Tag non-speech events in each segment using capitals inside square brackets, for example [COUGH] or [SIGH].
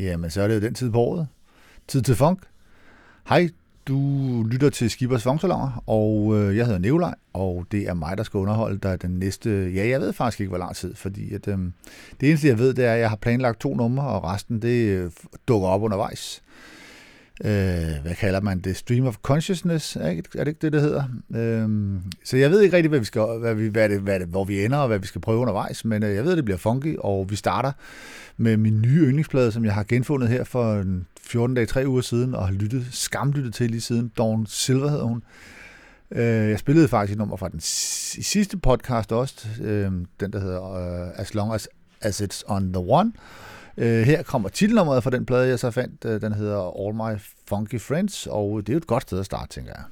Jamen, så er det jo den tid på året. Tid til funk. Hej, du lytter til Skibers Funksalonger, og øh, jeg hedder Nevlej, og det er mig, der skal underholde dig den næste... Ja, jeg ved faktisk ikke, hvor lang tid, fordi at, øh, det eneste, jeg ved, det er, at jeg har planlagt to numre, og resten, det øh, dukker op undervejs. Øh, øh, hvad kalder man det? Stream of Consciousness, er, ikke, er det ikke det, det hedder? Øh, så jeg ved ikke rigtig, hvad vi skal, hvad vi, hvad det, hvad det, hvor vi ender, og hvad vi skal prøve undervejs, men øh, jeg ved, at det bliver funky, og vi starter med min nye yndlingsplade, som jeg har genfundet her for 14 dage, 3 uger siden, og har lyttet, skamlyttet til lige siden. Dawn Silver hedder hun. Øh, jeg spillede faktisk et nummer fra den sidste podcast også, øh, den der hedder øh, As Long As, As It's On The One. Øh, Øh, her kommer titelnummeret fra den plade, jeg så fandt. Øh, den hedder All My Funky Friends, og det er jo et godt sted at starte, tænker jeg.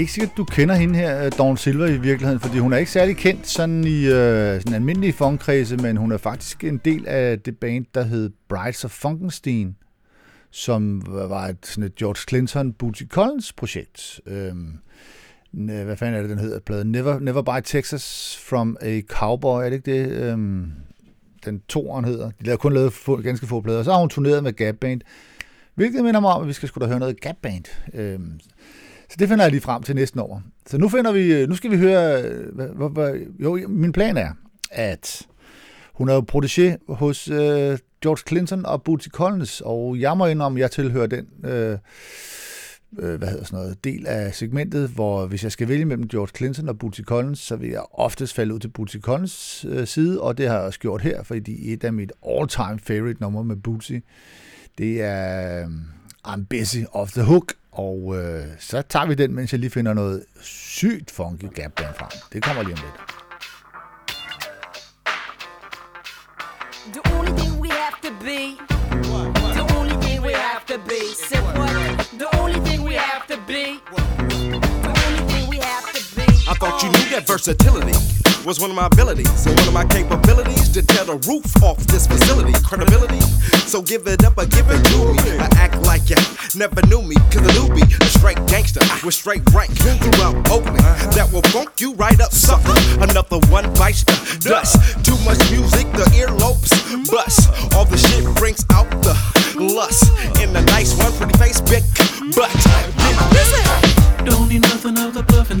Ikke sikkert, du kender hende her, øh, Dawn Silver, i virkeligheden, fordi hun er ikke særlig kendt sådan i øh, sådan almindelige funkkredse, men hun er faktisk en del af det band, der hed Brides of Funkenstein, som var et, sådan et George Clinton Bootsy Collins projekt. Øhm, hvad fanden er det, den hedder? Pladen? Never, Never Buy Texas from a Cowboy, er det ikke det? Øhm, den toeren hedder. De har kun lavet få, ganske få plader. Så har hun turneret med Gap Band, hvilket minder mig om, at vi skal skulle da høre noget Gap Band. Øhm, så det finder jeg lige frem til næsten år. Så nu finder vi, øh, nu skal vi høre, øh, hvad, hvad, hvad, jo, min plan er, at hun er jo protégé hos øh, George Clinton og Bootsy Collins, og jeg må indrømme, at jeg tilhører den øh, øh, hvad hedder sådan noget, del af segmentet, hvor hvis jeg skal vælge mellem George Clinton og Bootsy Collins, så vil jeg oftest falde ud til Bootsy Collins øh, side, og det har jeg også gjort her, fordi et af mit all-time favorite nummer med Bootsy, det er øh, I'm Busy Off the Hook, og øh, så tager vi den, mens jeg lige finder noget sygt funky gap band frem. Det kommer lige om lidt. The only thing we have to be The only thing we have to be Say what? The only thing we have to be I thought you knew that versatility was one of my abilities and one of my capabilities to tear the roof off this facility. Credibility, so give it up or give it to me. I act like you never knew me, cause a newbie, a straight gangster with straight rank throughout Oakland. That will funk you right up, sucker. Another one bites the dust. Too much music, the earlobes bust. All the shit brings out the lust. In a nice one, pretty face, big butt. Don't need nothing of the bluffing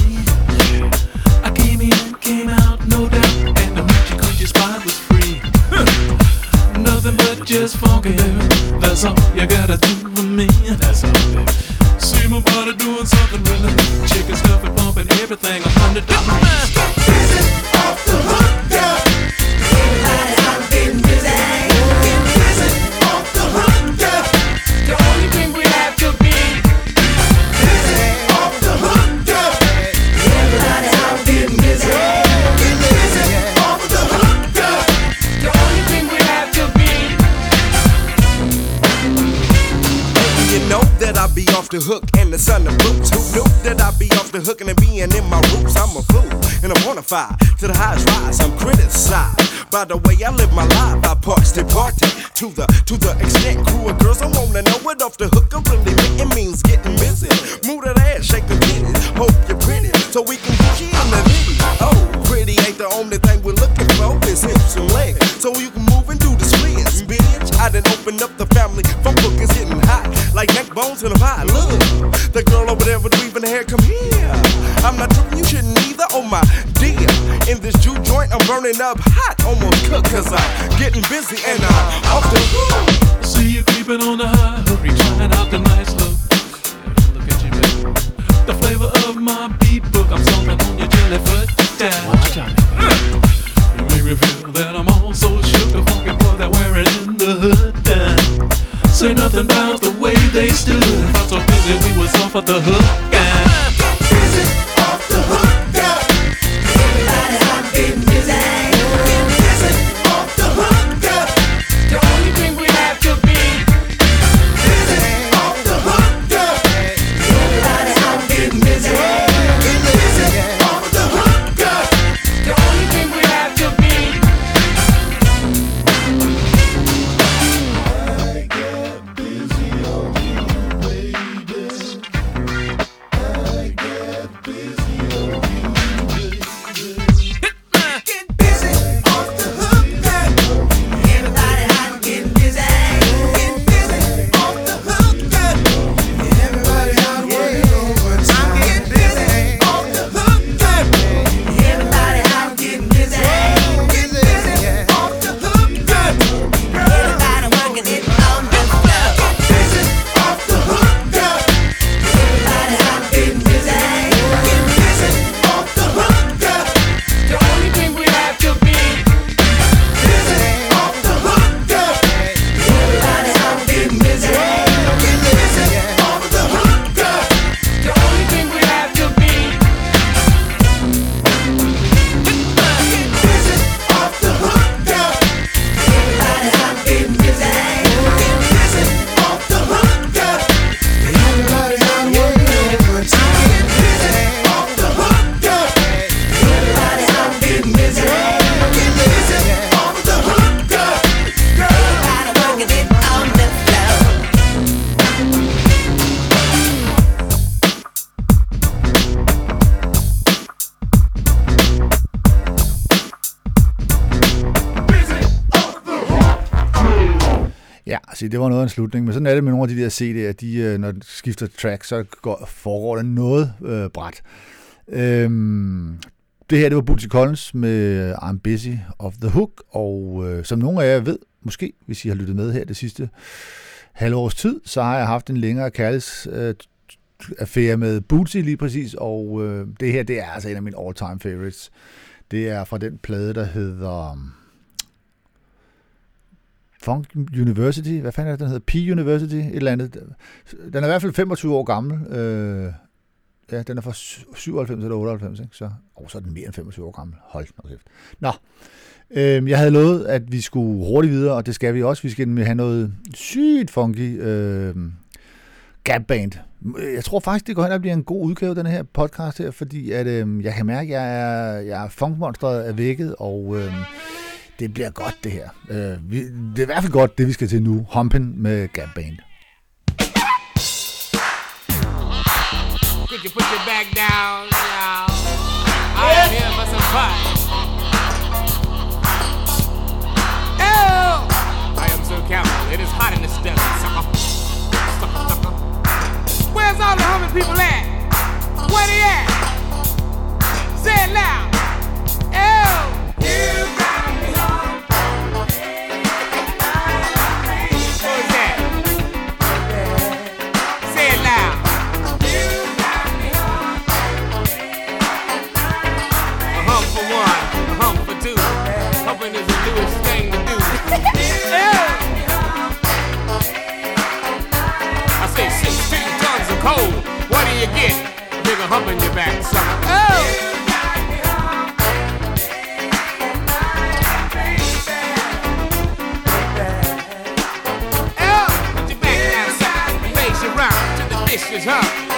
to the highest rise. I'm criticized by the way I live my life. I party party to the to the extent crew of girls. I wanna know noget af en slutning, men sådan er det med nogle af de der CD'er, de, øh, når de skifter track, så går, foregår der noget øh, bræt. Øhm, det her, det var Bootsy Collins med I'm Busy of the Hook, og øh, som nogle af jer ved, måske hvis I har lyttet med her det sidste halvårs tid, så har jeg haft en længere kærlighedsaffære øh, affære med Bootsy lige præcis, og øh, det her, det er altså en af mine all-time favorites. Det er fra den plade, der hedder Funk University. Hvad fanden er det, den hedder? P University? Et eller andet. Den er i hvert fald 25 år gammel. Øh, ja, den er fra 97 eller 98, ikke? Så, oh, så er den mere end 25 år gammel. Hold nu kæft. Nå, øh, jeg havde lovet, at vi skulle hurtigt videre, og det skal vi også. Vi skal have noget sygt funky øh, gap band. Jeg tror faktisk, det går hen og bliver en god udgave, den her podcast her, fordi at, øh, jeg kan mærke, at jeg er, jeg er funkmonstret er vækket, og øh, det bliver godt det her. Øh, vi, det er i hvert fald godt, det vi skal til nu. Humpen med gap band. Could you put your back down now? I here for some fun. Oh! I am so careful. It is hot in this desert, sucker. Sucker, sucker. Where's all the humming people at? Where they at? Say it loud. Oh! You tons of coal. What do you get? A bigger hump in your back, sucker. Oh! Oh, put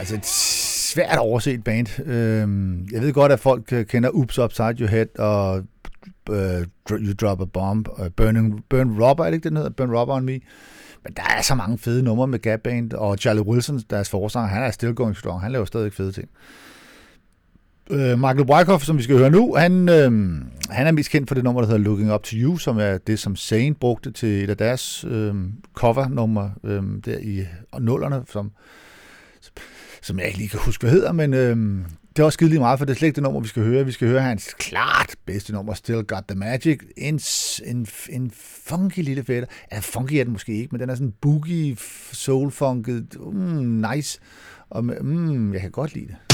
Altså et svært overset band. Øhm, jeg ved godt, at folk øh, kender Oops Upside Your Head og uh, You Drop a Bomb og Burning, Burn Rubber, er det ikke den hedder? Burn Rubber on Me. Men der er så mange fede numre med Gap Band, og Charlie Wilson, deres forsanger, han er still going strong. Han laver stadig fede ting. Øh, Michael Wyckoff, som vi skal høre nu, han, øh, han er mest kendt for det nummer, der hedder Looking Up to You, som er det, som Zane brugte til et af deres øh, cover-numre øh, der i nullerne, som, som jeg ikke lige kan huske, hvad hedder, men øh, det er også skide lige meget, for det er slet ikke det nummer, vi skal høre. Vi skal høre hans klart bedste nummer, Still Got The Magic. En, en, en funky lille fætter. Ja, funky er den måske ikke, men den er sådan boogie, soul-funket, mm, nice. Og med, mm, jeg kan godt lide det.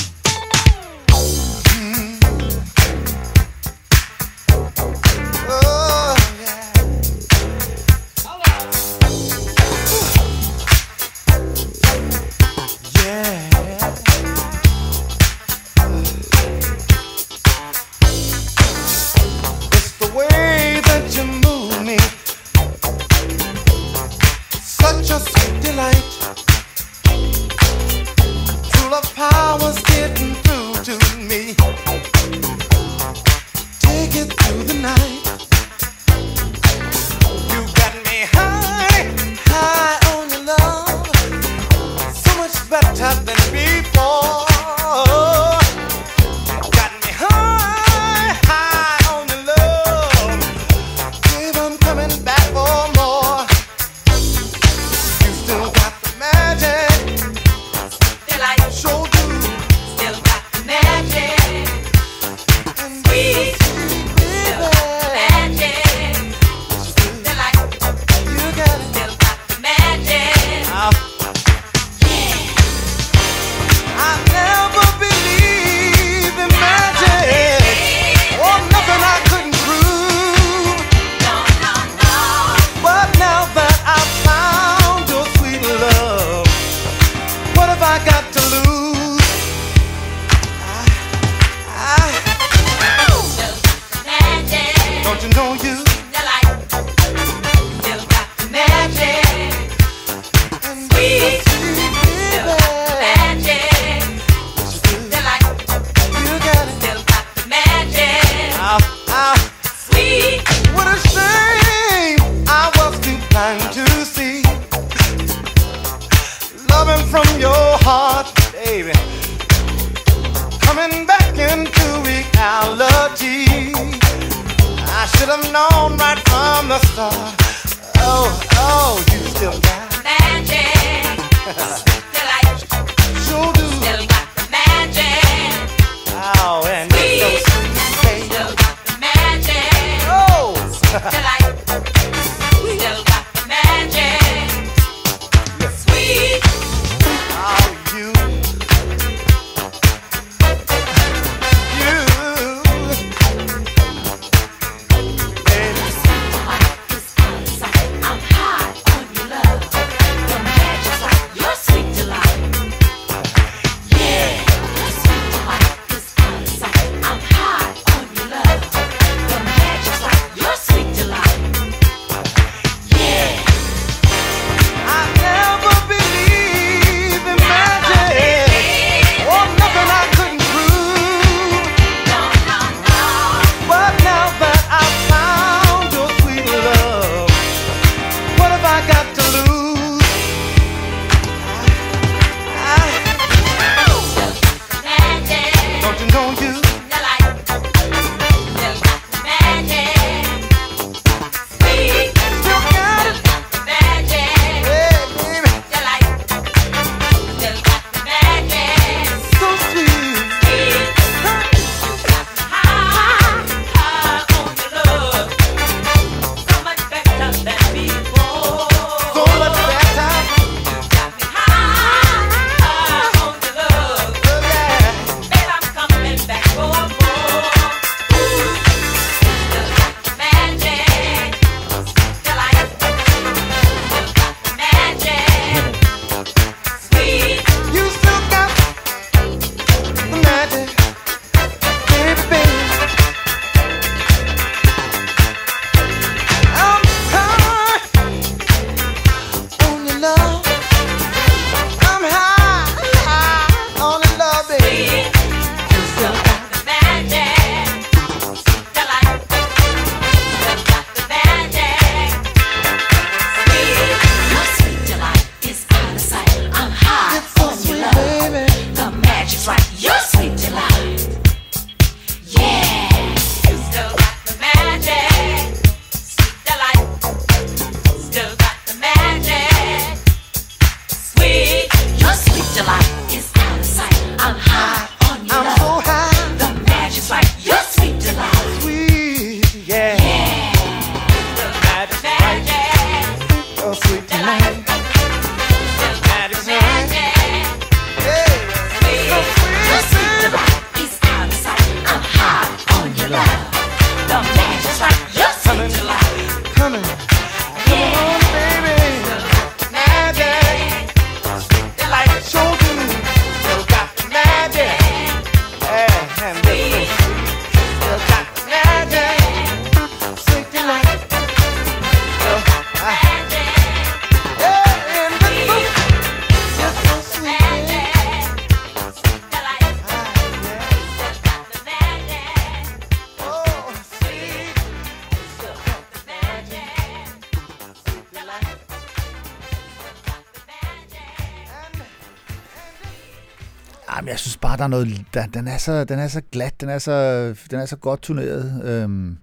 Er noget, der, den, er så, den er så glat, den er så, den er så godt turneret. Øhm,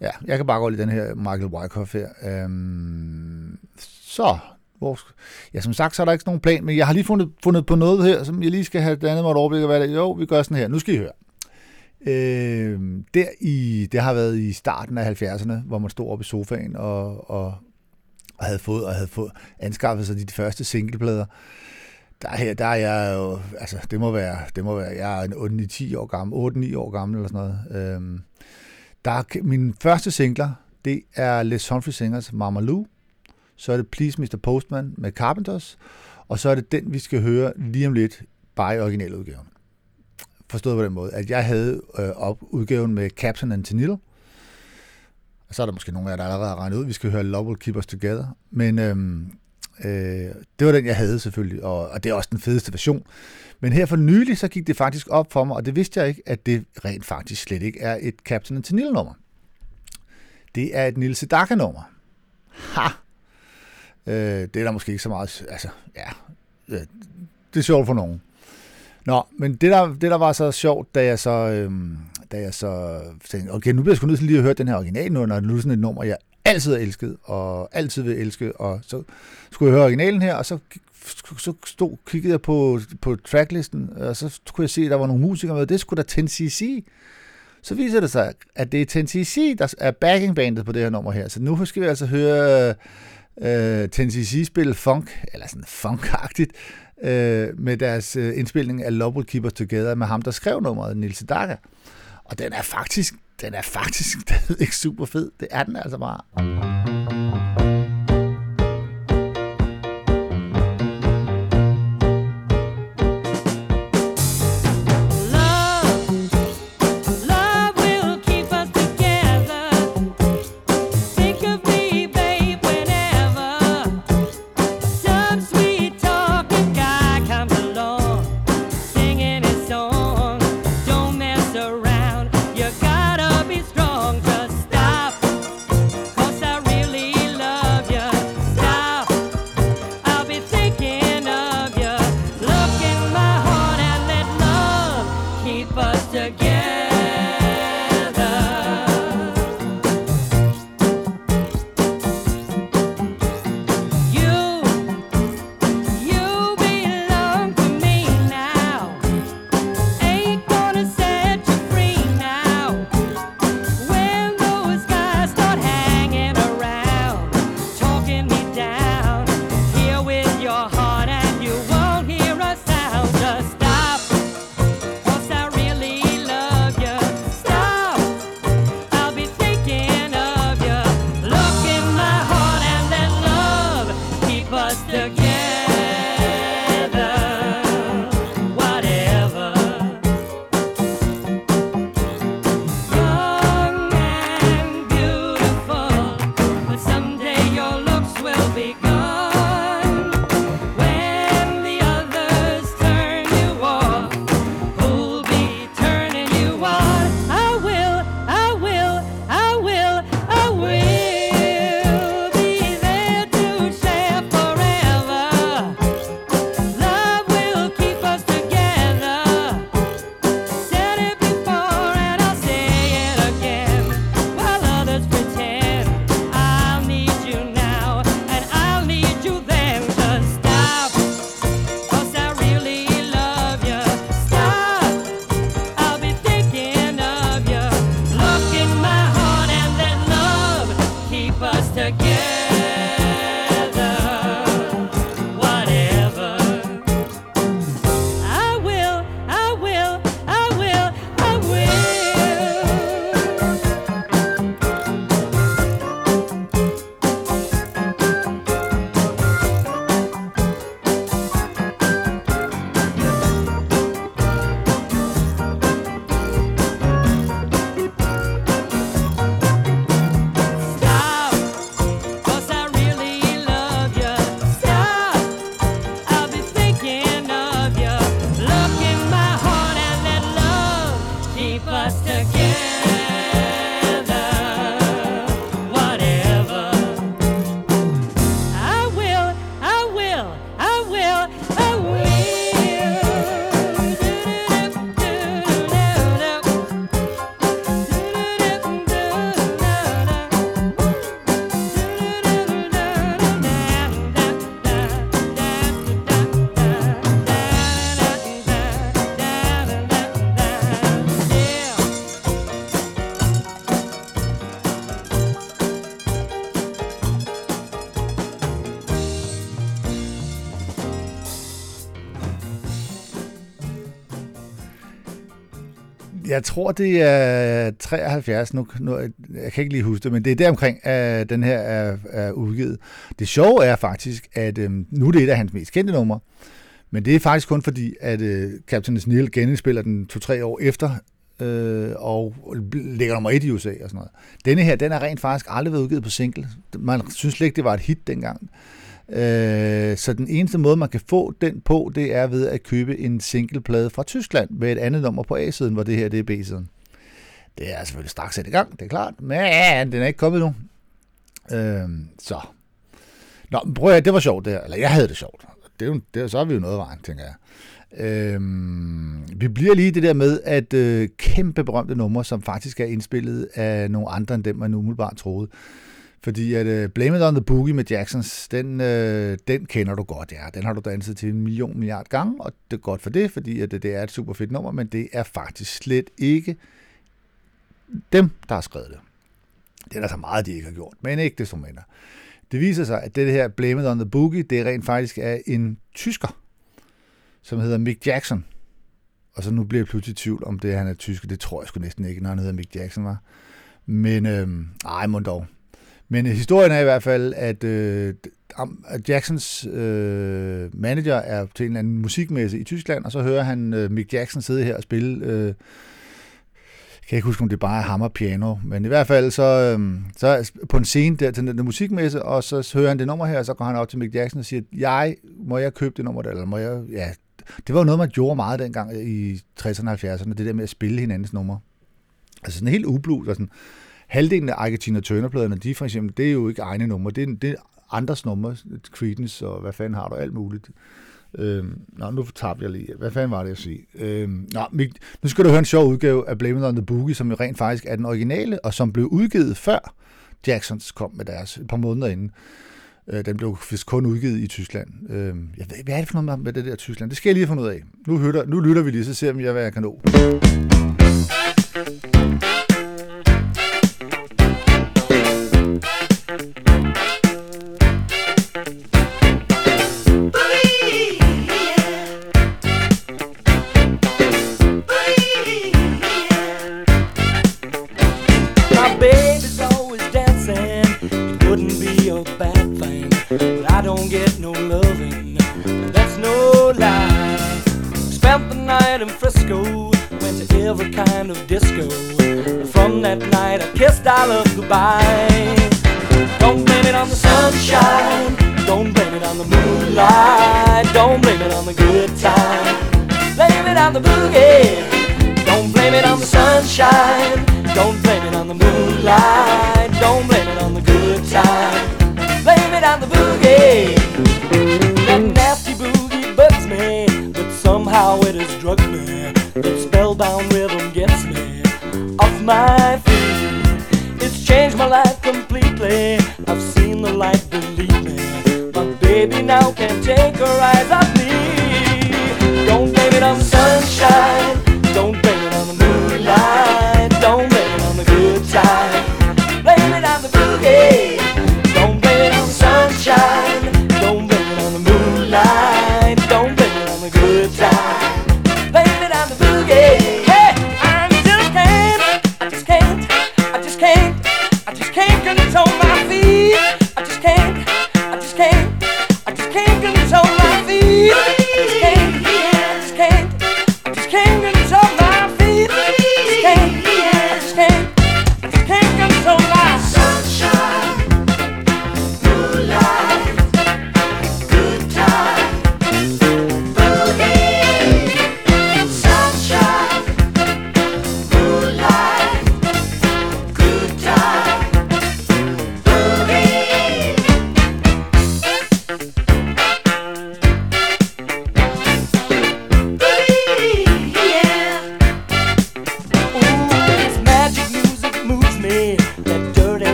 ja, jeg kan bare godt lide den her Michael Wyckoff her. Øhm, så, hvor, ja, som sagt, så er der ikke nogen plan, men jeg har lige fundet, fundet på noget her, som jeg lige skal have dannet mig et overblik over. det. Jo, vi gør sådan her. Nu skal I høre. Øh, der i, det har været i starten af 70'erne, hvor man stod oppe i sofaen og, og, og havde fået og havde fået anskaffet sig de, de første singleplader. Der, her, der er jeg jo, altså det må være, det må være, jeg er en 8-10 år gammel, 8-9 år gammel eller sådan noget. Øhm, der er, min første singler, det er Les Humphrey Singers Mama Lou, så er det Please Mr. Postman med Carpenters, og så er det den, vi skal høre lige om lidt, bare i originaludgaven. Forstået på den måde, at jeg havde øh, op udgaven med Captain and Tenille, og så er der måske nogle af jer, der allerede har regnet ud, vi skal høre Love Will Keep Us Together, men øhm, øh, det var den, jeg havde selvfølgelig, og, og det er også den fedeste version. Men her for nylig, så gik det faktisk op for mig, og det vidste jeg ikke, at det rent faktisk slet ikke er et Captain and Tenille nummer. Det er et Nils Sedaka nummer. Ha! Øh, det er der måske ikke så meget... Altså, ja, øh, det er sjovt for nogen. Nå, men det der, det der var så sjovt, da jeg så, øhm, da jeg så tænkte, okay, nu bliver jeg sgu nødt til lige at høre den her original nu, når det nu er sådan et nummer, jeg altid har elsket, og altid vil elske, og så skulle jeg høre originalen her, og så, så stod, kiggede jeg på, på tracklisten, og så kunne jeg se, at der var nogle musikere med, det skulle da 10cc. Så viser det sig, at det er 10cc, der er backingbandet på det her nummer her. Så nu skal vi altså høre øh, 10cc spille funk, eller sådan funkagtigt, øh, med deres øh, indspilning af Love Will Keep Us Together med ham, der skrev nummeret, Nils Daga. Og den er faktisk, den er faktisk [LAUGHS] ikke super fed. Det er den altså bare. Jeg tror, det er 73, nu, nu, jeg kan ikke lige huske det, men det er deromkring, at den her er, er udgivet. Det sjove er faktisk, at øhm, nu er det et af hans mest kendte numre, men det er faktisk kun fordi, at øh, Captain Neil genindspiller den to-tre år efter, øh, og ligger nummer et i USA og sådan noget. Denne her, den er rent faktisk aldrig været udgivet på single. Man synes slet ikke, det var et hit dengang. Øh, så den eneste måde, man kan få den på, det er ved at købe en singleplade fra Tyskland med et andet nummer på A-siden, hvor det her det er B-siden. Det er selvfølgelig straks sat i gang, det er klart, men den er ikke kommet nu. Øh, så. Nå, men prøv at, det var sjovt det her, eller jeg havde det sjovt. Det er jo, det er, så er vi jo noget vejen, tænker jeg. Øhm, vi bliver lige det der med, at øh, kæmpe berømte numre, som faktisk er indspillet af nogle andre end dem, man umiddelbart troede. Fordi at uh, Blame It On The Boogie med Jacksons, den, uh, den kender du godt, ja. Den har du danset til en million milliard gange, og det er godt for det, fordi at det, det er et super fedt nummer, men det er faktisk slet ikke dem, der har skrevet det. Det er der så meget, de ikke har gjort, men ikke desto mindre. Det viser sig, at det her Blame It On The Boogie, det er rent faktisk af en tysker, som hedder Mick Jackson. Og så nu bliver jeg pludselig i tvivl om det, han er tysker. Det tror jeg sgu næsten ikke, når han hedder Mick Jackson, var. Men, øhm, ej, må dog. Men øh, historien er i hvert fald, at, øh, Jacksons øh, manager er til en eller anden musikmesse i Tyskland, og så hører han øh, Mick Jackson sidde her og spille... Øh, jeg kan ikke huske, om det bare er hammer piano, men i hvert fald så, øh, så på en scene der til den der musikmesse, og så hører han det nummer her, og så går han op til Mick Jackson og siger, jeg, må jeg købe det nummer der, eller må jeg, ja, det var jo noget, man gjorde meget dengang i 60'erne og 70'erne, det der med at spille hinandens numre. Altså sådan helt ublu, og sådan, halvdelen af Argentina Turner-pladerne, de for eksempel, det er jo ikke egne numre, det er, det er andres numre, Creedence og hvad fanden har du, alt muligt. Øhm, nå, nu tabte jeg lige. Hvad fanden var det, jeg sige? Øhm, nå, Mik, nu skal du høre en sjov udgave af Blame It On The Boogie, som jo rent faktisk er den originale, og som blev udgivet før Jacksons kom med deres et par måneder inden. Øh, den blev vist kun udgivet i Tyskland. Øhm, jeg ved, hvad er det for noget med det der Tyskland? Det skal jeg lige finde ud af. Nu, hører, nu lytter vi lige, så ser vi, hvad jeg kan nå. Frisco, went to every kind of disco. From that night, I kissed our love goodbye. Don't blame it on the sunshine. Don't blame it on the moonlight. Don't blame it on the good time. Blame it on the boogie. Don't blame it on the sunshine. Don't blame it on the moonlight. Don't blame it on the good time. Blame it on the boogie. That nasty boogie bugs me, but somehow it has drugged me. That spellbound rhythm gets me off my feet. It's changed my life completely. I've seen the light believe me. My baby now can't take her eyes off me. Don't blame it on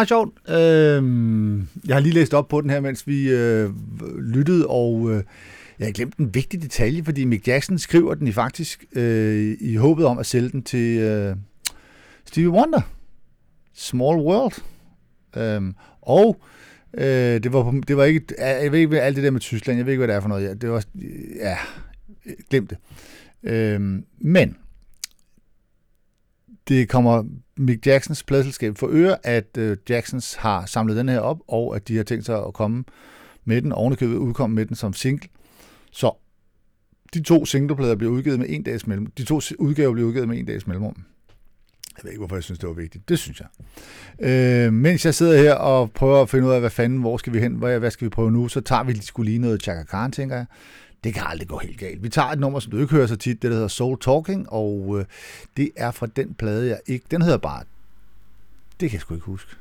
meget sjovt? Øh, jeg har lige læst op på den her, mens vi øh, lyttede, og øh, jeg har glemt en vigtig detalje, fordi Mick Jackson skriver den i faktisk øh, i håbet om at sælge den til øh, Stevie Wonder. Small World. Øh, og øh, det, var, det var ikke, jeg ved ikke hvad alt det der med Tyskland, jeg ved ikke, hvad det er for noget. Ja, det var, ja, glemte. det. Øh, men det kommer Mick Jacksons pladselskab for øre, at øh, Jacksons har samlet den her op, og at de har tænkt sig at komme med den, ovenikøbet udkomme med den som single. Så de to singleplader bliver udgivet med en dags mellemrum. De to udgaver bliver udgivet med en dags mellemrum. Jeg ved ikke, hvorfor jeg synes, det var vigtigt. Det synes jeg. Øh, mens jeg sidder her og prøver at finde ud af, hvad fanden, hvor skal vi hen, hvad, hvad skal vi prøve nu, så tager vi skulle lige noget Chaka Khan, tænker jeg. Det kan aldrig gå helt galt. Vi tager et nummer, som du ikke hører så tit, det der hedder Soul Talking, og øh, det er fra den plade, jeg ikke... Den hedder bare... Det kan jeg sgu ikke huske.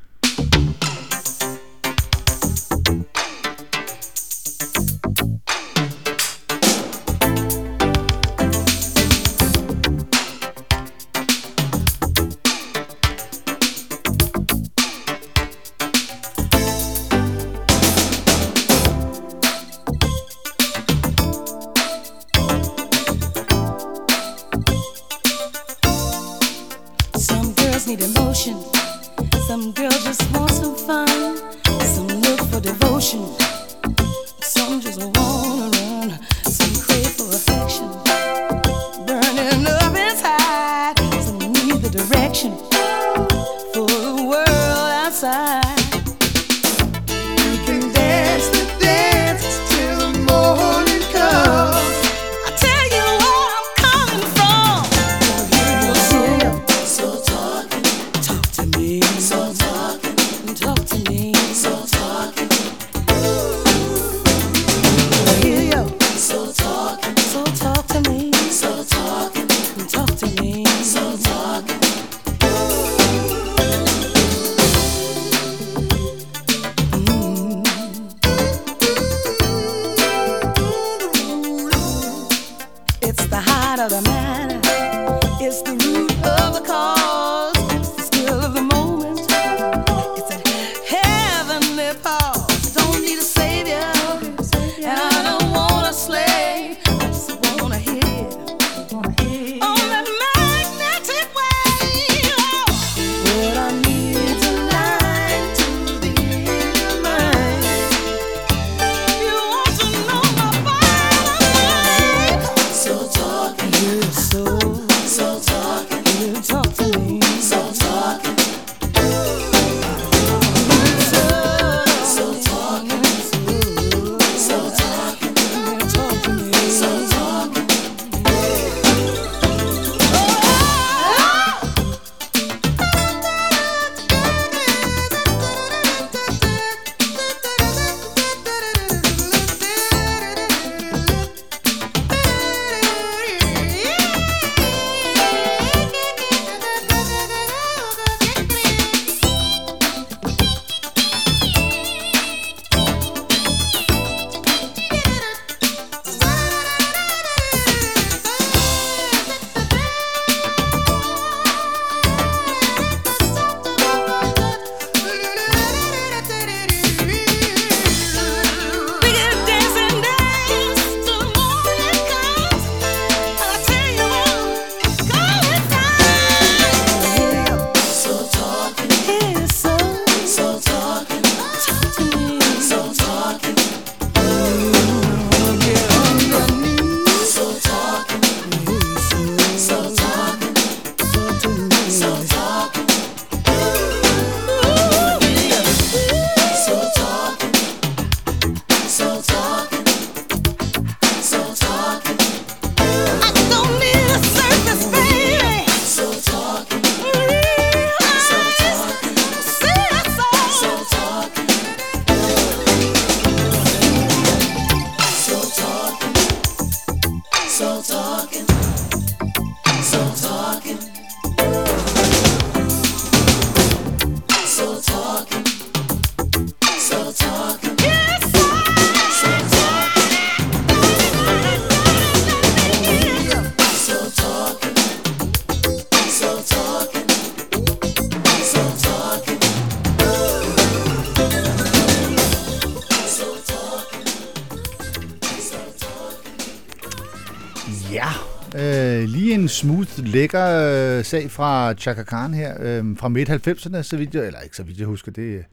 lækker øh, sag fra Chaka Khan her, øh, fra midt-90'erne, så vidt jeg, eller ikke så vidt jeg husker, det øh,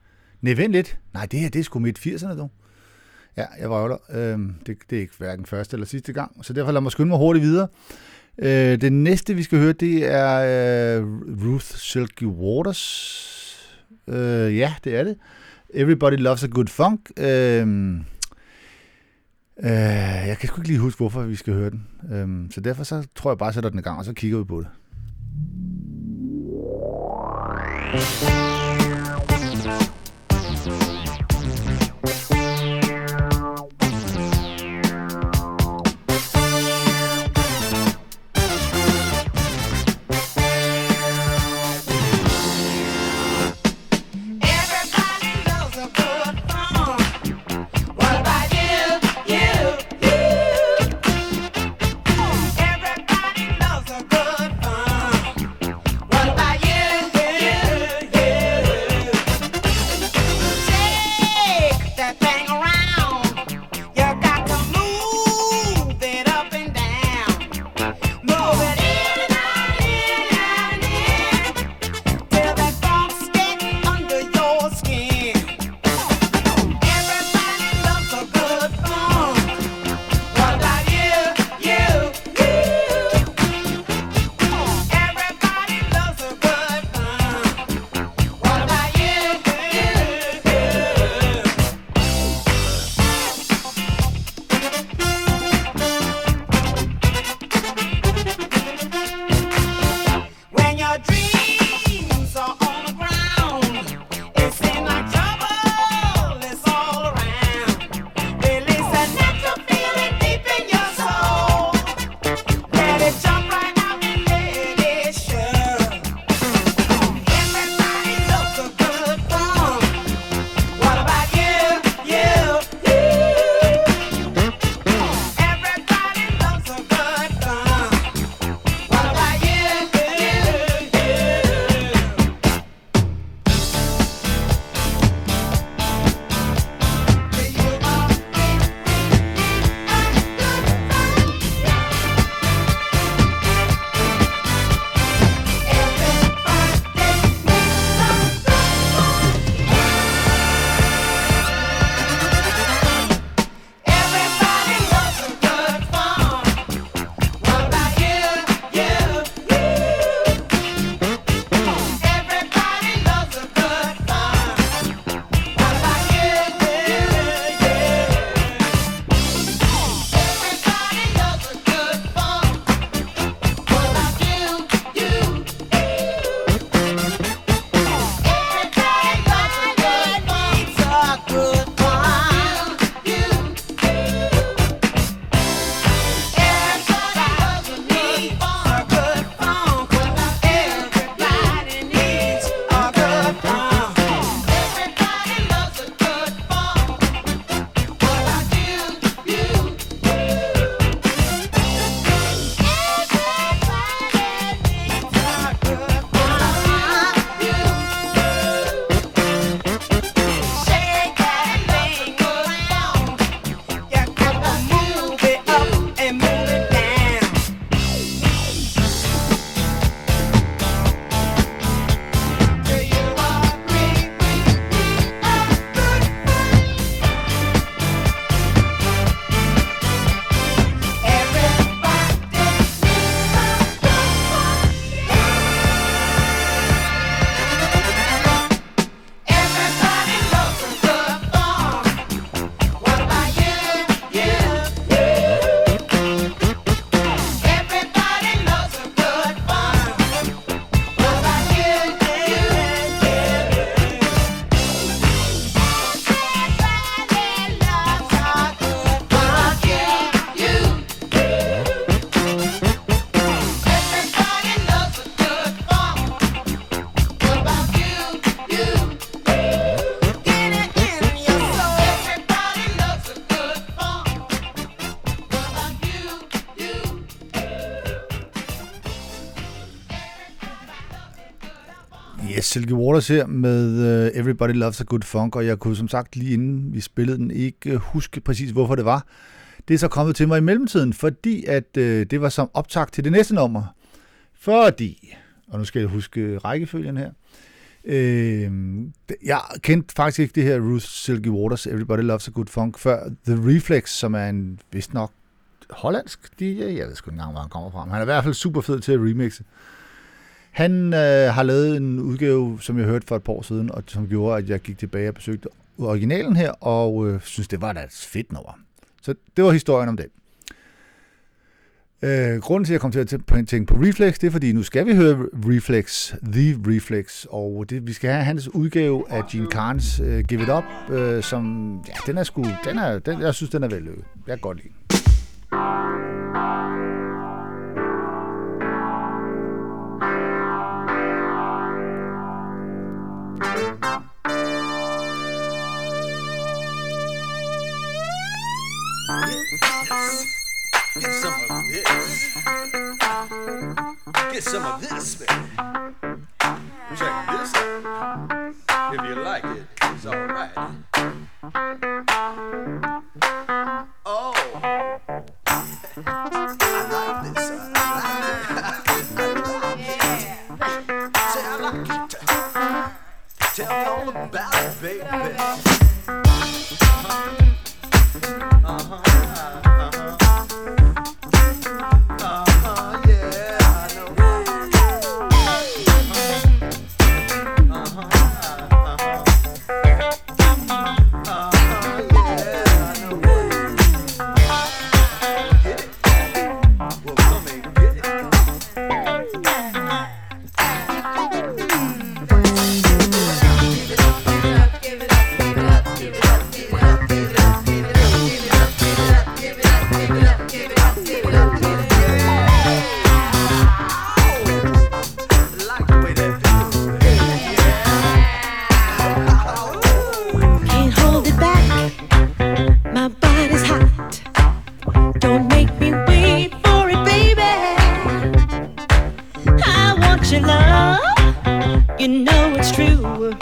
Nej, lidt. Nej, det her, det er sgu midt-80'erne, du. Ja, jeg var der. Øh, det, det er ikke hverken første eller sidste gang, så derfor lad mig skynde mig hurtigt videre. Øh, det næste, vi skal høre, det er øh, Ruth Silky Waters. Øh, ja, det er det. Everybody Loves a Good Funk. Øh, Øh, jeg kan sgu ikke lige huske, hvorfor vi skal høre den. Øhm, så derfor så tror jeg bare, at jeg sætter den i gang, og så kigger vi på det. Thank. Silky Waters her med uh, Everybody Loves a Good Funk, og jeg kunne som sagt lige inden vi spillede den ikke øh, huske præcis, hvorfor det var. Det er så kommet til mig i mellemtiden, fordi at uh, det var som optakt til det næste nummer. Fordi, og nu skal jeg huske rækkefølgen her, Øh, jeg kendte faktisk ikke det her Ruth Silky Waters Everybody Loves a Good Funk før The Reflex, som er en vist nok hollandsk DJ. Jeg ved sgu ikke engang, hvor han kommer fra. Men han er i hvert fald super fed til at remixe. Han øh, har lavet en udgave, som jeg hørte for et par år siden, og som gjorde, at jeg gik tilbage og besøgte originalen her, og øh, synes, det var da et fedt nummer. Så det var historien om det. Øh, grunden til, at jeg kom til at tænke på Reflex, det er, fordi nu skal vi høre Reflex, The Reflex, og det, vi skal have hans udgave af Gene Carnes øh, Give It Up, øh, som, ja, den er sgu, den er, den, jeg synes, den er vellykket. Jeg kan godt lide den. Get some of this. Get some of this, baby. Check this out. If you like it, it's alright. Oh. I like this. I like it. Say I like it. Tell me all about it, baby. You know it's true.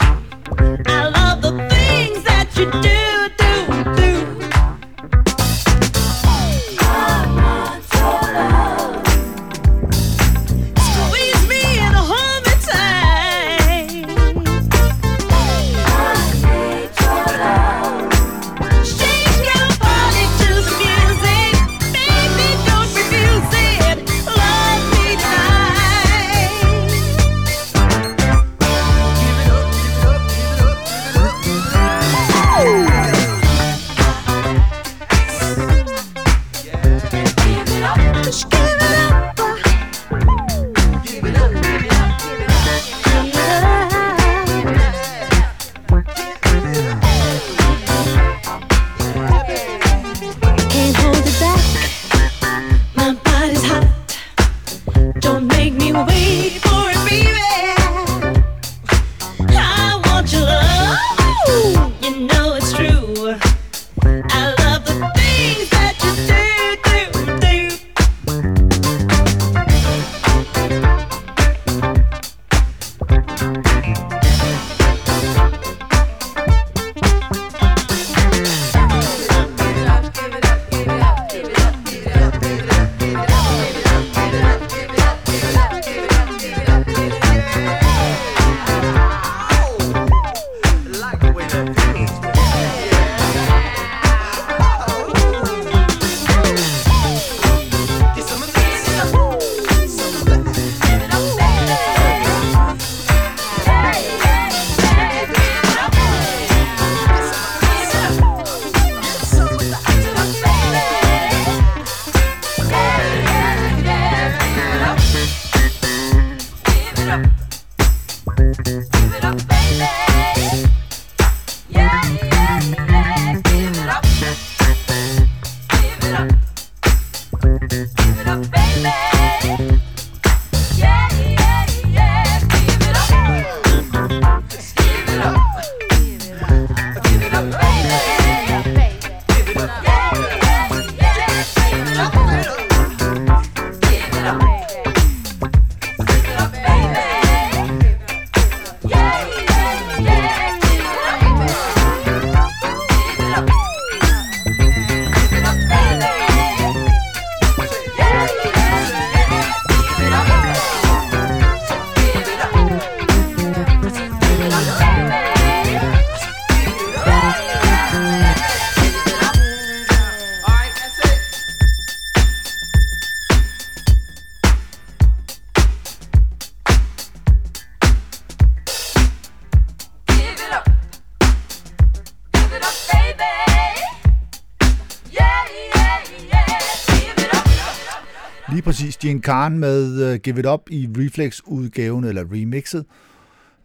Lige præcis. Gene Khan med uh, Give It Up i Reflex-udgaven, eller remixet,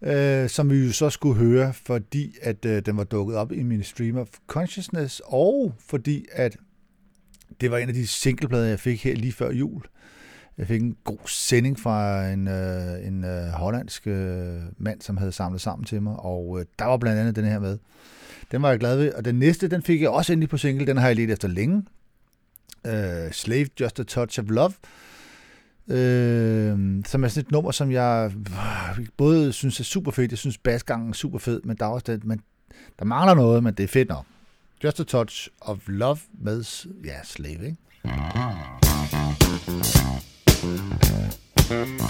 uh, som vi jo så skulle høre, fordi at uh, den var dukket op i min Stream of Consciousness, og fordi at det var en af de singleplader, jeg fik her lige før jul. Jeg fik en god sending fra en, uh, en uh, hollandsk uh, mand, som havde samlet sammen til mig, og uh, der var blandt andet den her med. Den var jeg glad ved, og den næste, den fik jeg også endelig på single, den har jeg let efter længe. Uh, Slave, Just a Touch of Love, øh, som er sådan et nummer, som jeg øh, både synes er super fedt, jeg synes basgangen er super fed, men der er også det, men der mangler noget, men det er fedt nok. Just a Touch of Love med, ja, Slave, ikke? Make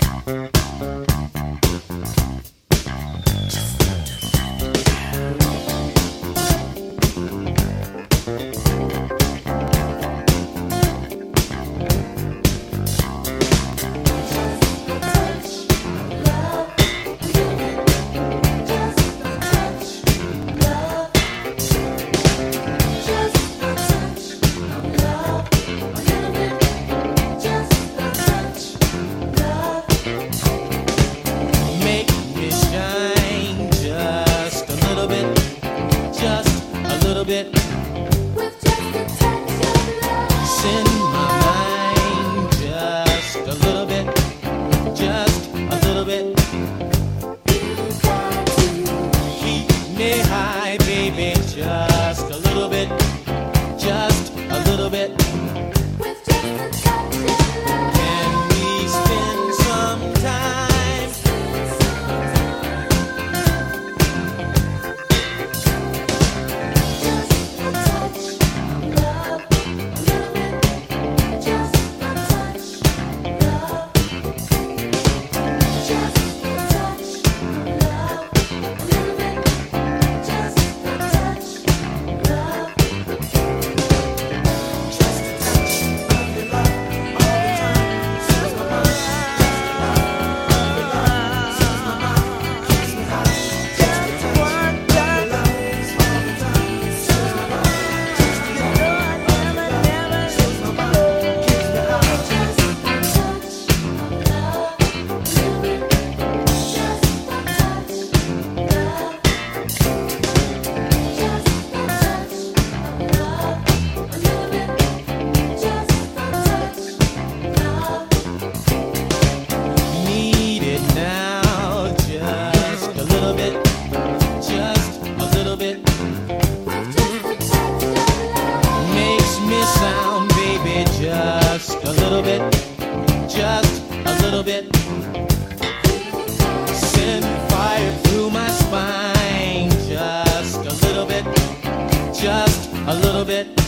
just a little bit,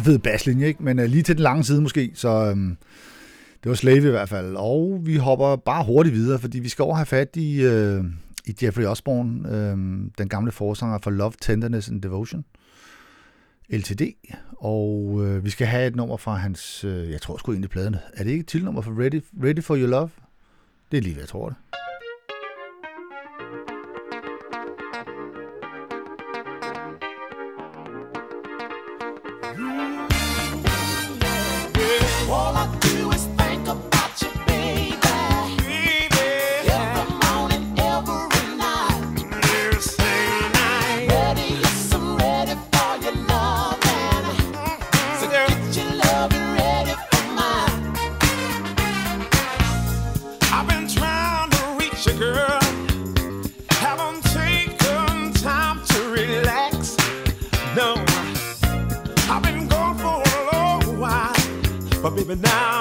ret fed basslinje, ikke? men uh, lige til den lange side måske, så um, det var Slave i hvert fald. Og vi hopper bare hurtigt videre, fordi vi skal over have fat i, uh, i Jeffrey Osborne, uh, den gamle forsanger for Love, Tenderness and Devotion. LTD, og uh, vi skal have et nummer fra hans, uh, jeg tror sgu egentlig pladen, er det ikke et tilnummer for Ready, Ready for Your Love? Det er lige hvad jeg tror det. All I but baby now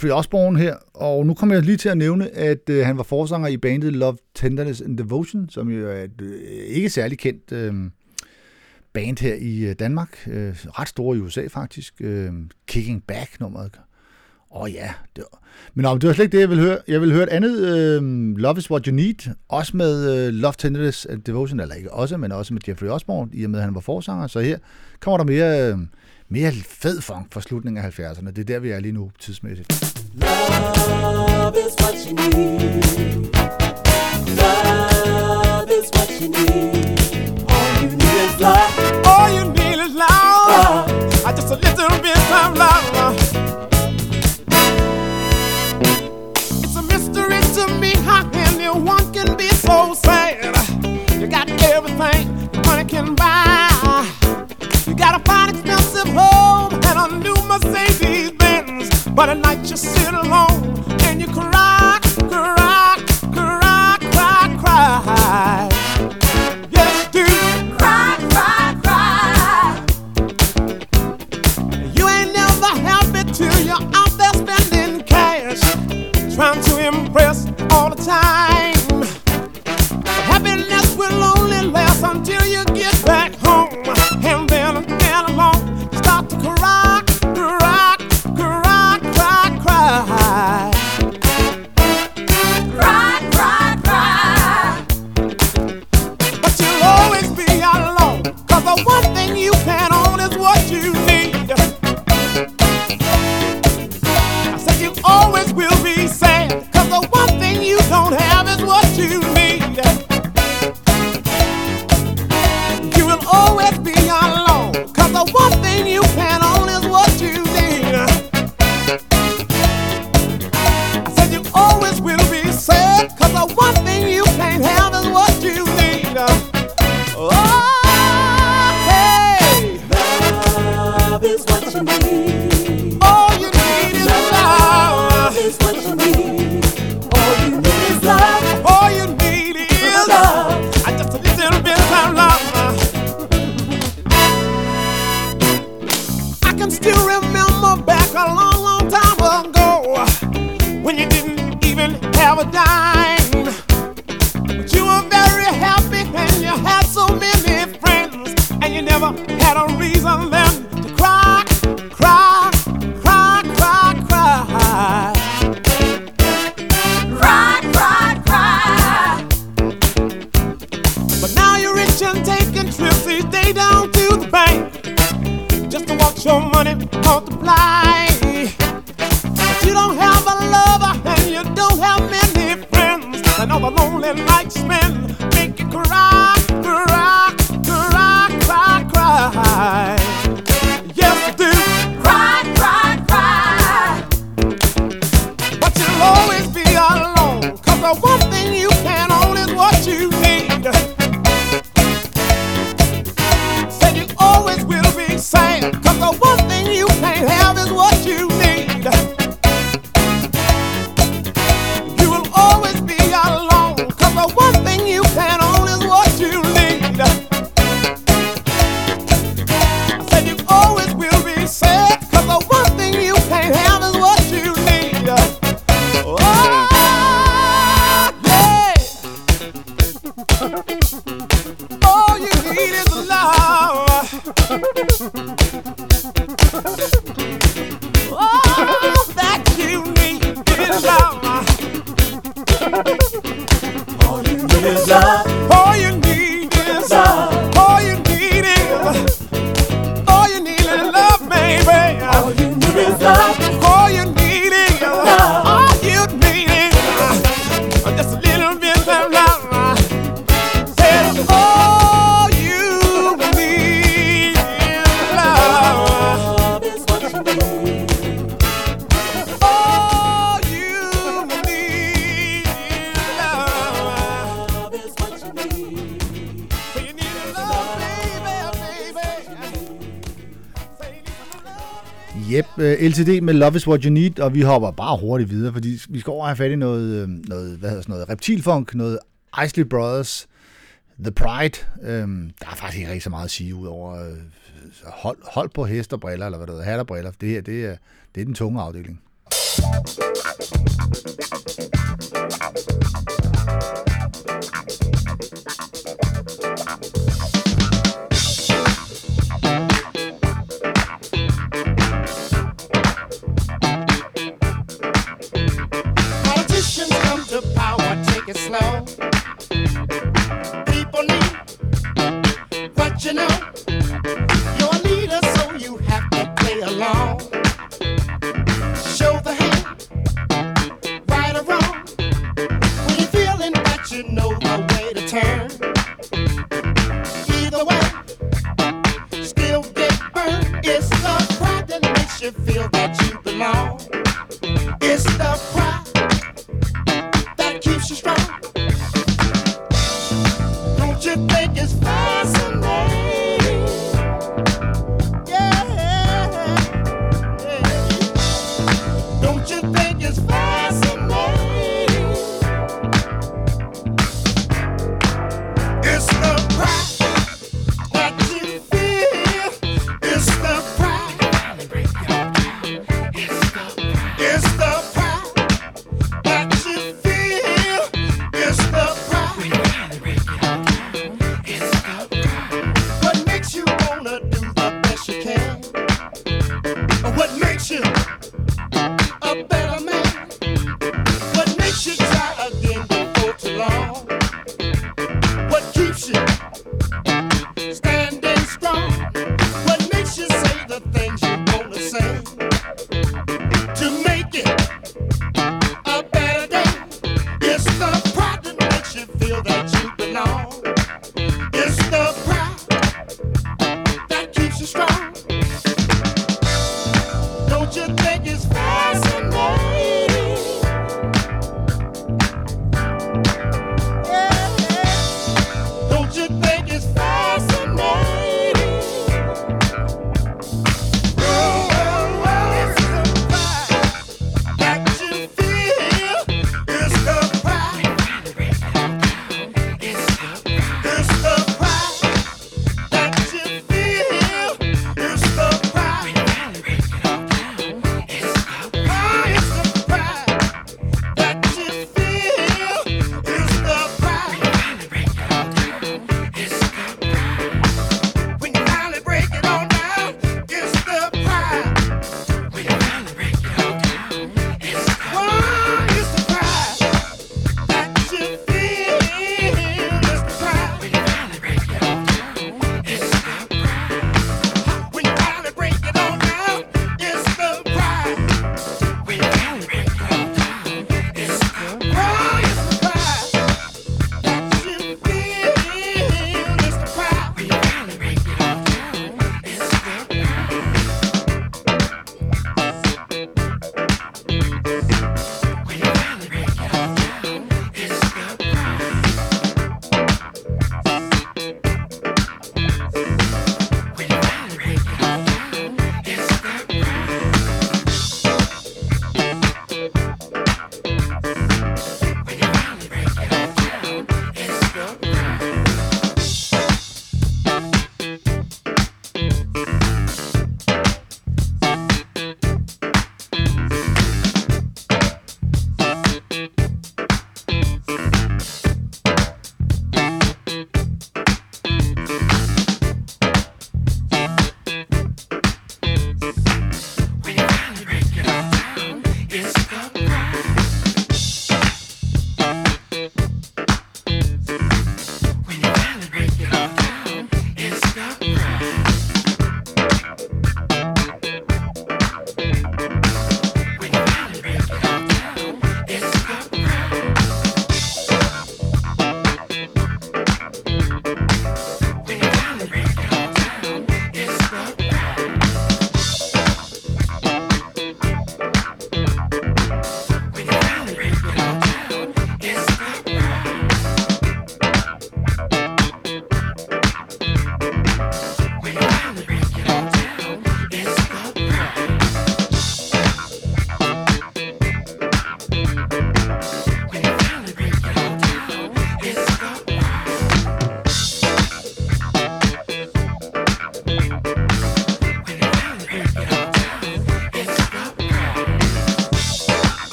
Jeffrey Osborne her, og nu kommer jeg lige til at nævne, at øh, han var forsanger i bandet Love, Tenderness and Devotion, som jo er et øh, ikke særlig kendt øh, band her i øh, Danmark. Øh, ret store i USA faktisk. Øh, Kicking Back nummeret. Åh oh, ja, det var... men om det var slet ikke det, jeg ville høre. Jeg ville høre et andet øh, Love is What You Need, også med øh, Love, Tenderness and Devotion, eller ikke også, men også med Jeffrey Osborne, i og med, at han var forsanger. Så her kommer der mere... Øh, mere fed funk fra slutningen af 70'erne. Det er der, vi er lige nu tidsmæssigt. Love is what you need. Love is what you need. All you need is love. All you need is love. I just a little bit of love. It's a mystery to me how anyone can be so sad. You got everything money can buy. You got a fine, expensive home and a new Mercedes. But at night you sit alone and you cry, cry, cry, cry, cry. Yes, cry, cry, cry. You ain't you're out there spending cash, trying to impress all the time. A lonely nights, spent make you cry, cry, cry, cry, cry. Love is what you need, og vi hopper bare hurtigt videre, fordi vi skal over have fat i noget, øh, noget, hvad hedder sådan noget reptilfunk, noget Isley Brothers, The Pride. Øhm, der er faktisk ikke rigtig så meget at sige, udover øh, hold, hold på hest og briller, eller hvad det hedder, hat briller. Det her, det er, det er den tunge afdeling. Thank you.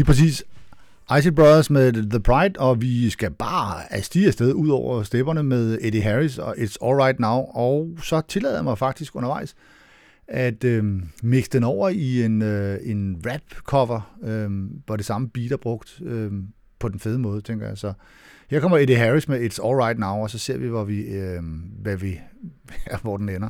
Lige præcis. Icy Brothers med The Pride, og vi skal bare stige afsted ud over stepperne med Eddie Harris og It's Alright Now, og så tillader jeg mig faktisk undervejs at øh, mixe den over i en, øh, en rap-cover, øh, hvor det samme beat er brugt øh, på den fede måde, tænker jeg. Så her kommer Eddie Harris med It's Alright Now, og så ser vi, hvor, vi, øh, hvad vi, [LAUGHS] hvor den ender.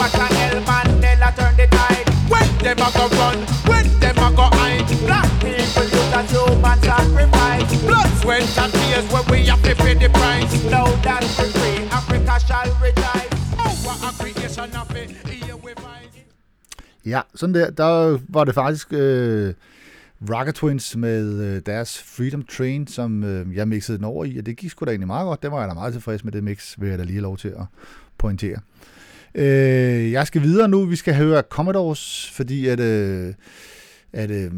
Watch uh, a Mandela turn the tide. When them a go run, when them a go hide. Black people use as human sacrifice. Blood, sweat and tears when we have to pay the price. Now that we free, Africa shall rejoice. Our what a creation of it, here we find. Ja, sådan der, der var det faktisk øh, Rocket Twins med øh, deres Freedom Train, som øh, jeg mixede den over i, og det gik sgu da egentlig meget godt. Det var jeg da meget tilfreds med det mix, vil jeg da lige have lov til at pointere. Øh, jeg skal videre nu, vi skal høre Commodores, fordi at, øh, at, øh,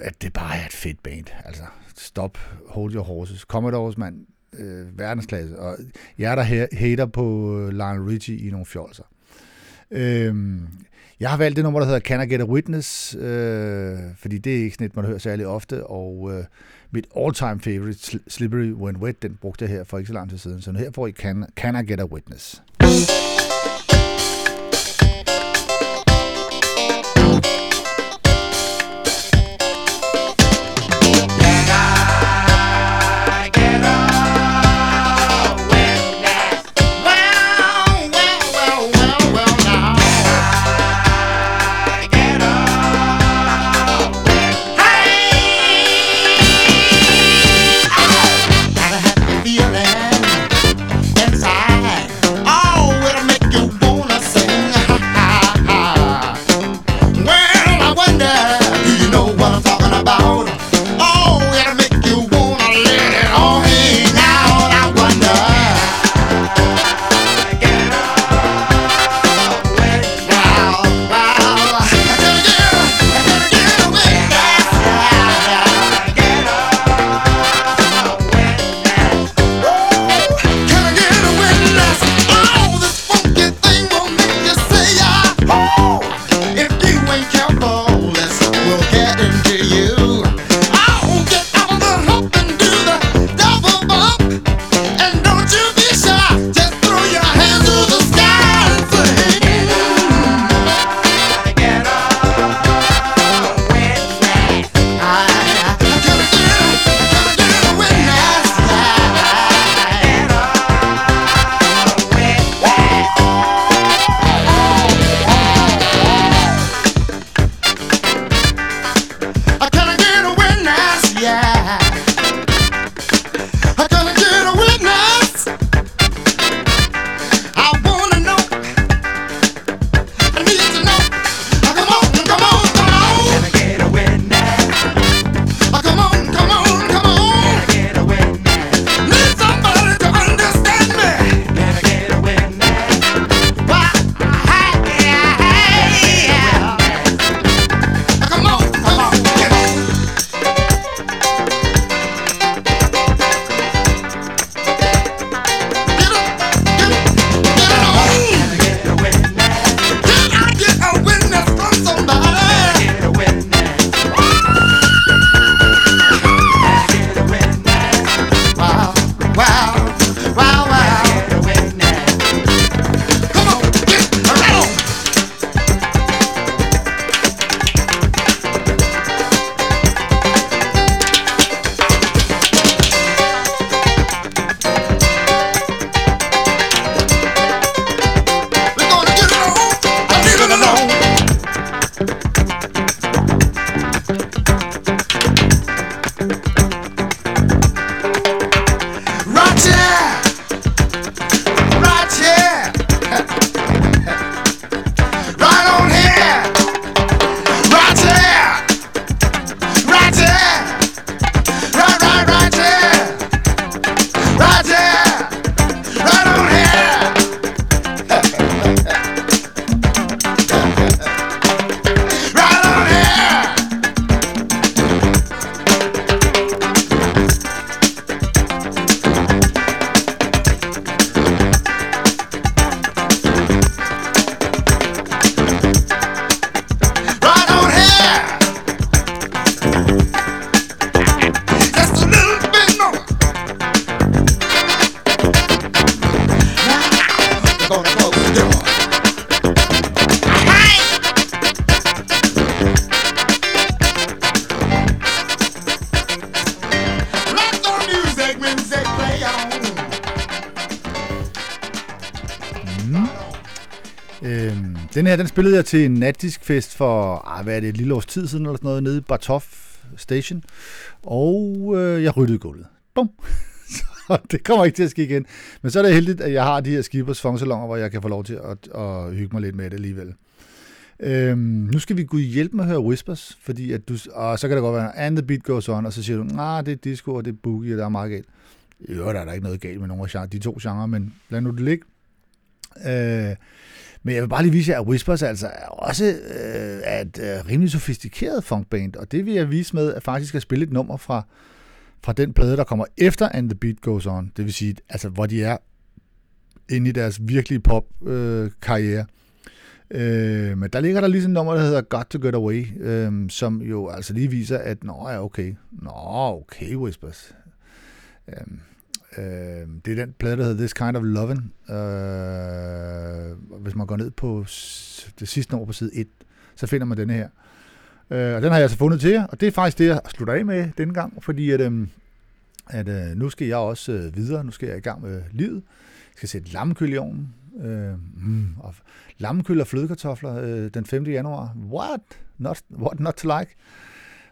at det bare er et fedt band. Altså, stop, hold your horses. Commodores, mand, øh, verdensklasse. Og jeg er der hater på øh, Lionel Richie i nogle fjolser. Øh, jeg har valgt det nummer, der hedder Can I Get a Witness, øh, fordi det er ikke sådan et, man hører særlig ofte, og øh, mit all-time favorite, Slippery When Wet, den brugte jeg her for ikke så lang tid siden, så nu her får I Can, Can I Get a Witness. Spillede jeg til en natdiskfest for, ah, hvad er det, et lille års tid siden eller sådan noget, nede i Bartov Station. Og øh, jeg ryddede gulvet. Bum. [LAUGHS] Så det kommer ikke til at ske igen. Men så er det heldigt, at jeg har de her skibers fangsalonger, hvor jeg kan få lov til at, at hygge mig lidt med det alligevel. Øhm, nu skal vi gå hjælpe med at høre Whispers, fordi at du, og så kan det godt være, and the beat goes on, og så siger du, nej, det er disco, og det er boogie, og der er meget galt. Jo, der er der ikke noget galt med nogle af genre- de to genrer, men lad nu det ligge. Øh, men jeg vil bare lige vise jer, at Whispers altså er også øh, er et øh, rimelig sofistikeret funkband, og det vil jeg vise med, at faktisk at spille et nummer fra, fra den plade, der kommer efter And the Beat Goes On. Det vil sige, altså, hvor de er inde i deres virkelige pop-karriere. Øh, men der ligger der lige sådan et nummer, der hedder Got to Get Away, øh, som jo altså lige viser, at nå ja, okay. Nå, okay, Whispers. Øh, øh, det er den plade, der hedder This Kind of Lovin'. Øh, hvis man går ned på det sidste nummer på side 1, så finder man denne her. Øh, og den har jeg så fundet til jer, og det er faktisk det, jeg slutter af med denne gang, fordi at, øh, at øh, nu skal jeg også øh, videre, nu skal jeg i gang med livet. Jeg skal sætte lammekøl i ovnen. Øh, mm, og lammekøl og flødekartofler øh, den 5. januar. What? Not, what not to like?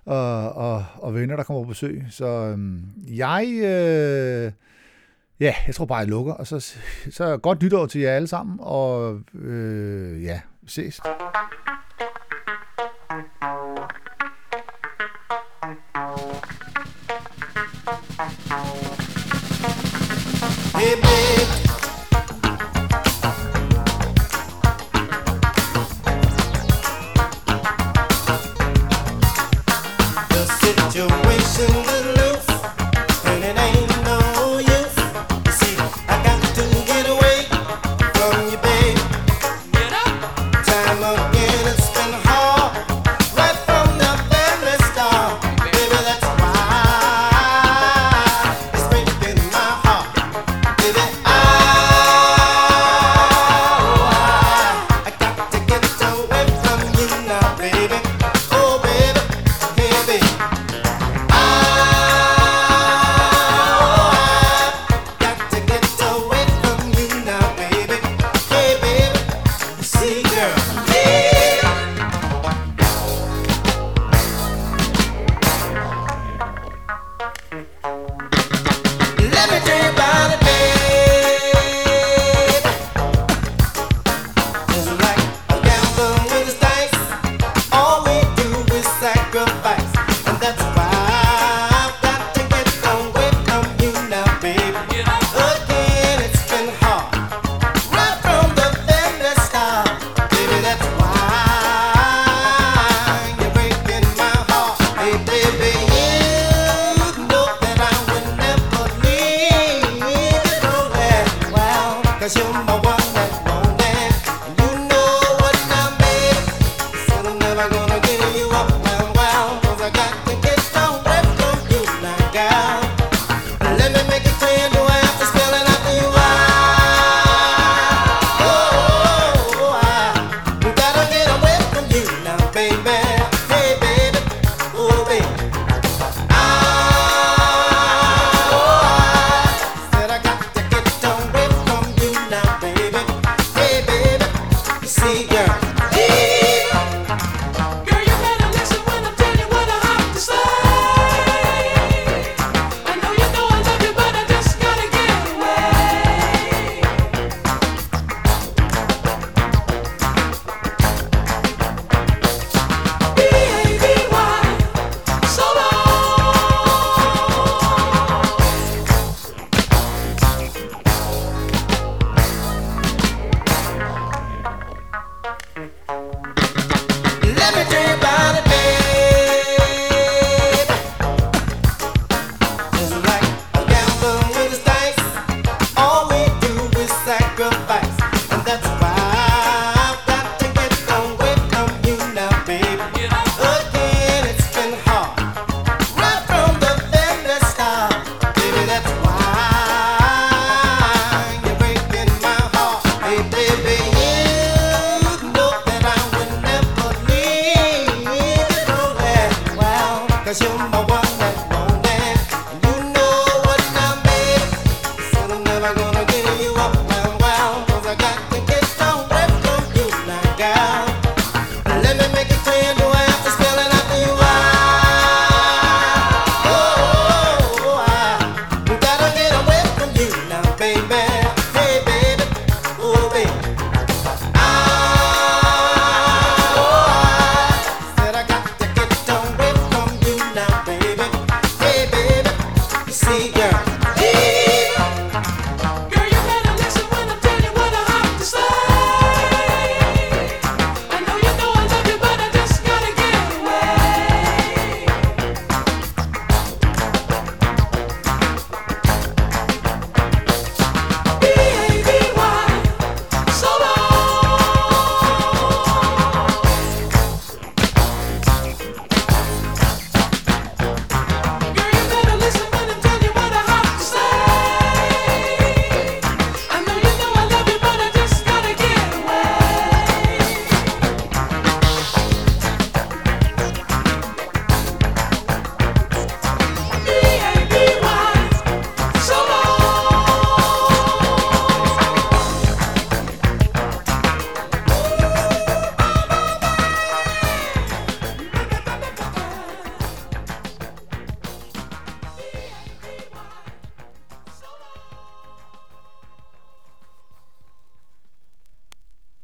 Og, og, og venner, der kommer på besøg. Så øh, jeg... Øh, ja, jeg tror bare, jeg lukker. Og så, så godt nytår til jer alle sammen. Og øh, ja, ses. Hey, babe.